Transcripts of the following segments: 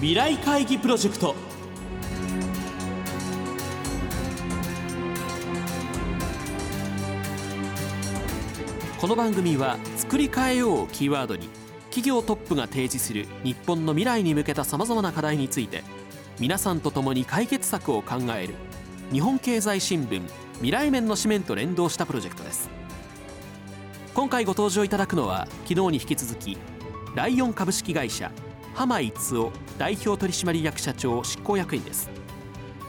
未来会議プロジェクト。この番組は「作り変えよう」をキーワードに企業トップが提示する日本の未来に向けたさまざまな課題について皆さんと共に解決策を考える日本経済新聞未来面の紙面と連動したプロジェクトです。今回ご登場いただくのは昨日に引き続きライオン株式会社浜逸夫代表取締役社長執行役員です。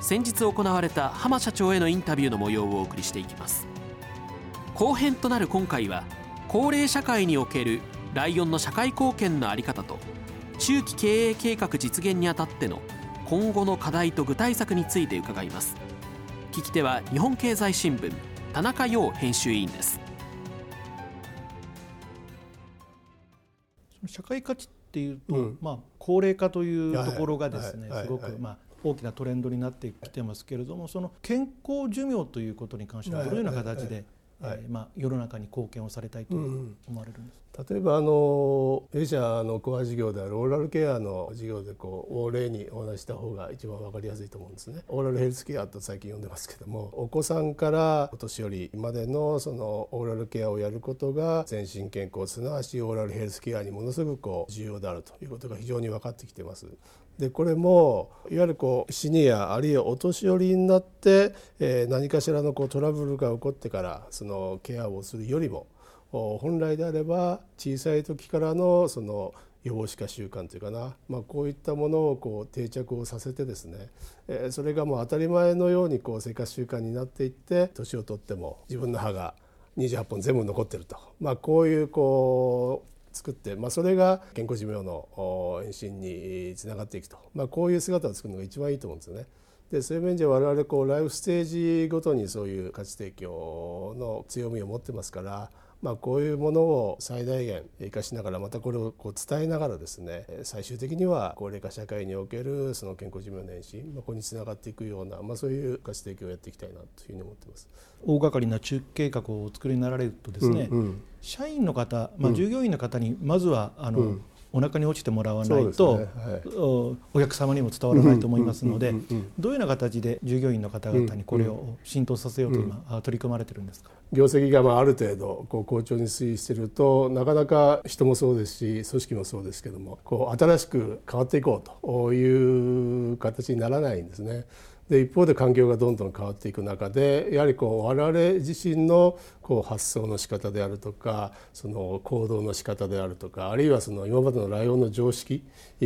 先日行われた浜社長へのインタビューの模様をお送りしていきます。後編となる今回は高齢社会におけるライオンの社会貢献の在り方と中期経営計画実現にあたっての今後の課題と具体策について伺います。聞き手は日本経済新聞田中陽編集委員です。社会価値っていうと、うん、まあ、高齢化というところがですね、すごく、まあ、大きなトレンドになってきてますけれどもその健康寿命ということに関してはどのような形ではい、えー、まあ、世の中に貢献をされたいと思われるんです、うん、例えばあの弊社のコア事業であるオーラルケアの事業でこうお礼にお話した方が一番分かりやすいと思うんですね。オーラルヘルスケアと最近呼んでますけどもお子さんからお年寄りまでのそのオーラルケアをやることが全身健康すなわちオーラルヘルスケアにものすごくこう重要であるということが非常に分かってきてます。でこれもいわゆるこうシニアあるいはお年寄りになって、えー、何かしらのこうトラブルが起こってからそのケアをするよりも本来であれば小さい時からのその予防歯科習慣というかな、まあ、こういったものをこう定着をさせてですね、えー、それがもう当たり前のようにこう生活習慣になっていって年を取っても自分の歯が28本全部残ってると、まあ、こういうこう作って、まあ、それが健康寿命の延伸につながっていくと、まあ、こういう姿を作るのが一番いいと思うんですよね。でそういう面で我々こうライフステージごとにそういう価値提供の強みを持ってますからまあ、こういうものを最大限生かしながらまたこれをこう伝えながらですね最終的には高齢化社会におけるその健康寿命年始、まあ、ここにつながっていくような、まあ、そういう価値提供をやっていきたいなというふうに思ってます。大掛かりな中期計画をお作りになられるとですね、うんうん、社員の方、まあ、従業員の方にまずはあの、うん。お腹に落ちてもらわないと、ね。はい、お客様にも伝わらないと思いますのでどういうような形で従業員の方々にこれを浸透させようと今、うん、取り組まれてるんですか？業績がまあある程度こう好調に推移しているとなかなか人もそうですし組織もそうですけどもこう新しく変わっていこうという形にならないんですね。で一方で環境がどんどん変わっていく中でやはりこう我々自身のこう発想の仕方であるとかその行動の仕方であるとかあるいはその今までのライオンの常識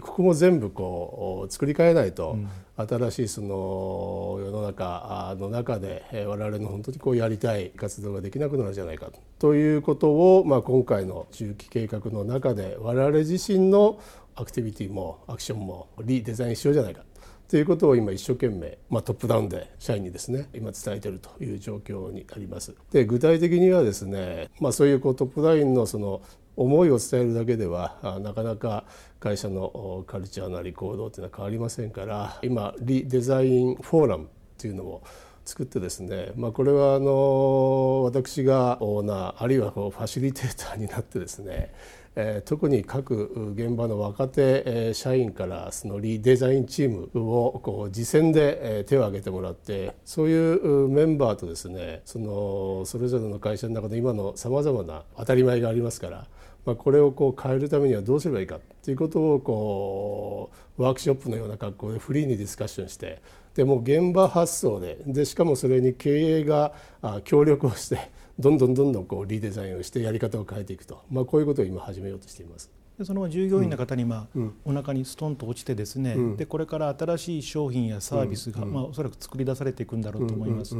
ここも全部こう作り変えないと、新しいその世の中の中で我々の本当にこうやりたい活動ができなくなるんじゃないかということを、まあ、今回の中期計画の中で我々自身のアクティビティもアクションもリデザインしようじゃないかということを今一生懸命、まあ、トップダウンで社員にですね今伝えているという状況にあります。で具体的にはですね、まあ、そういうこうトップダウンのその思いを伝えるだけではなかなか会社のカルチャーなり行動っていうのは変わりませんから今リデザインフォーラムっていうのを作ってですね、まあ、これはあの私がオーナーあるいはこうファシリテーターになってですねえ特に各現場の若手、え社員からそのリデザインチームをこう次戦で、え手を挙げてもらってそういうメンバーとですねそのそれぞれの会社の中で今のさまざまな当たり前がありますから。まあ、これをこう変えるためにはどうすればいいかということをこうワークショップのような格好でフリーにディスカッションしてでも現場発想ででしかもそれに経営が協力をしてどんどんどんどんこうリデザインをしてやり方を変えていくと、まあ、こういうことを今始めようとしています。でその従業員の方に、まあ、うん、お腹にストンと落ちてですね、うん、でこれから新しい商品やサービスが、うん、まあ、おそらく作り出されていくんだろうと思います、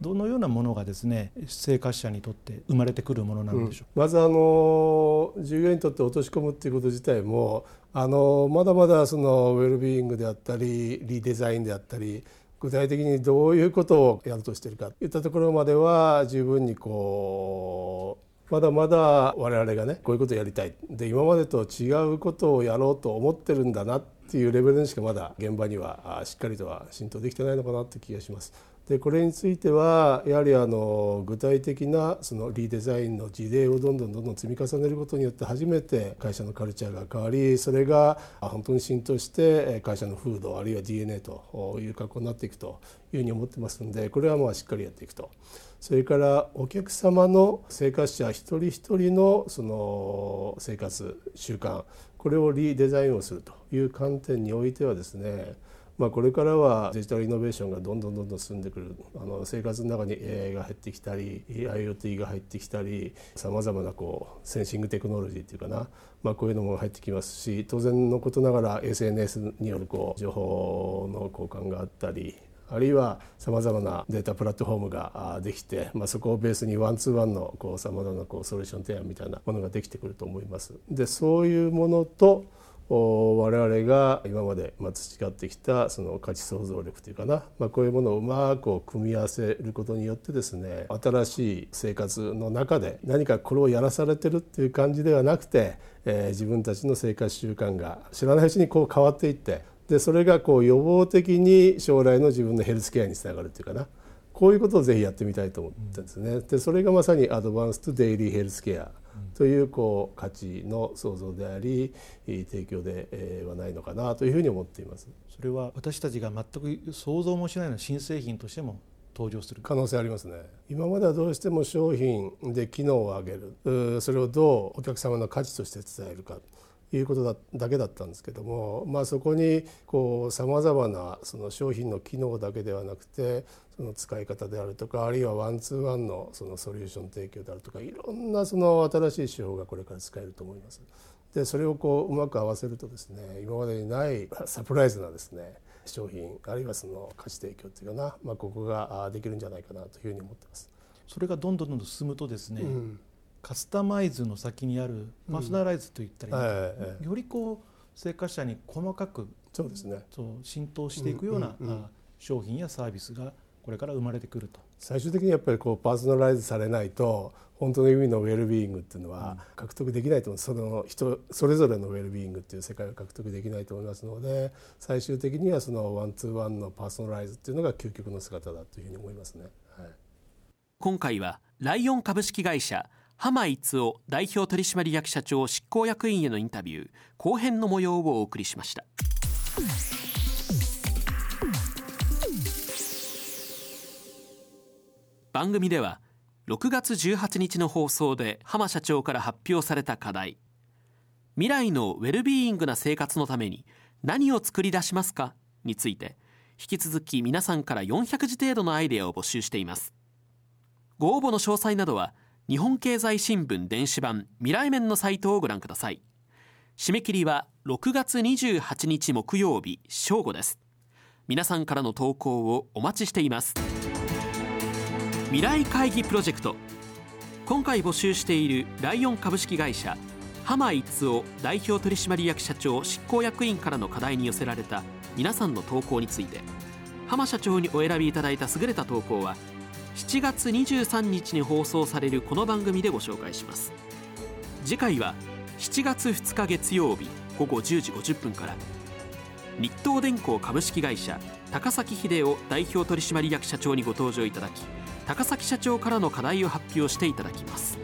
どのようなものがですね生活者にとって生まれてくるものなんでしょう、まずあの従業員にとって落とし込むっていうこと自体もあのまだまだそのウェルビーイングであったりリデザインであったり具体的にどういうことをやろうとしているかといったところまでは十分にこうまだまだ我々がねこういうことをやりたいで今までと違うことをやろうと思ってるんだなっていうレベルにしかまだ現場にはしっかりとは浸透できてないのかなって気がします。でこれについてはやはりあの具体的なそのリデザインの事例をどんどんどんどん積み重ねることによって初めて会社のカルチャーが変わりそれが本当に浸透して会社の風土あるいは DNA という格好になっていくというふうに思ってますのでこれはまあしっかりやっていくと。それからお客様の生活者一人一人のその生活習慣これをリデザインをするという観点においてはですねまあ、これからはデジタルイノベーションがどんどんどんどん進んでくるあの生活の中に AI が入ってきたり IoT が入ってきたりさまざまなこうセンシングテクノロジーっていうかな、まあ、こういうのも入ってきますし当然のことながら SNS によるこう情報の交換があったりあるいはさまざまなデータプラットフォームができて、まあ、そこをベースにワンツーワンのさまざまなこうソリューション提案みたいなものができてくると思います。でそういうものと我々が今まで培ってきたその価値創造力というかな、まあ、こういうものをうまく組み合わせることによってですね新しい生活の中で何かこれをやらされてるっていう感じではなくて、えー、自分たちの生活習慣が知らないうちにこう変わっていってでそれがこう予防的に将来の自分のヘルスケアにつながるっていうかなこういうことをぜひやってみたいと思ってんですね。でそれがまさにアドバンストデイリーヘルスケアというこう価値の創造であり提供ではないのかなというふうに思っています。それは私たちが全く想像もしないような新製品としても登場する。可能性ありますね。今まではどうしても商品で機能を上げる。それをどうお客様の価値として伝えるかいうことだだけだったんですけども、まあ、そこにさまざまなその商品の機能だけではなくてその使い方であるとかあるいはワンツーワンのそのソリューション提供であるとかいろんなその新しい手法がこれから使えると思います。でそれをこううまく合わせるとですね今までにないサプライズなですね商品あるいはその価値提供っていうかな、まあ、ここができるんじゃないかなというふうに思ってます。それがどんどんどんどん進むとですね、うんカスタマイズの先にあるパーソナライズといったら、うん、よりこう生活者に細かくそうですね。そう浸透していくような、うんうん、商品やサービスがこれから生まれてくると。最終的にやっぱりこうパーソナライズされないと本当の意味のウェルビーイングっていうのは獲得できないと思うその人それぞれのウェルビーイングっていう世界を獲得できないと思いますので最終的にはその one to one のパーソナライズっていうのが究極の姿だというふうに思いますね。はい、今回はライオン株式会社浜逸夫代表取締役社長執行役員へのインタビュー後編の模様をお送りしました。番組では6月18日の放送で浜社長から発表された課題。未来のウェルビーイングな生活のために何を作り出しますか？について引き続き皆さんから400字程度のアイデアを募集しています。ご応募の詳細などは日本経済新聞電子版未来面のサイトをご覧ください。締め切りは6月28日木曜日正午です。皆さんからの投稿をお待ちしています。未来会議プロジェクト。今回募集しているライオン株式会社浜逸夫代表取締役社長執行役員からの課題に寄せられた皆さんの投稿について浜社長にお選びいただいた優れた投稿は7月23日に放送されるこの番組でご紹介します。次回は7月2日月曜日午後10時50分から日東電工株式会社高崎秀夫代表取締役社長にご登場いただき高崎社長からの課題を発表していただきます。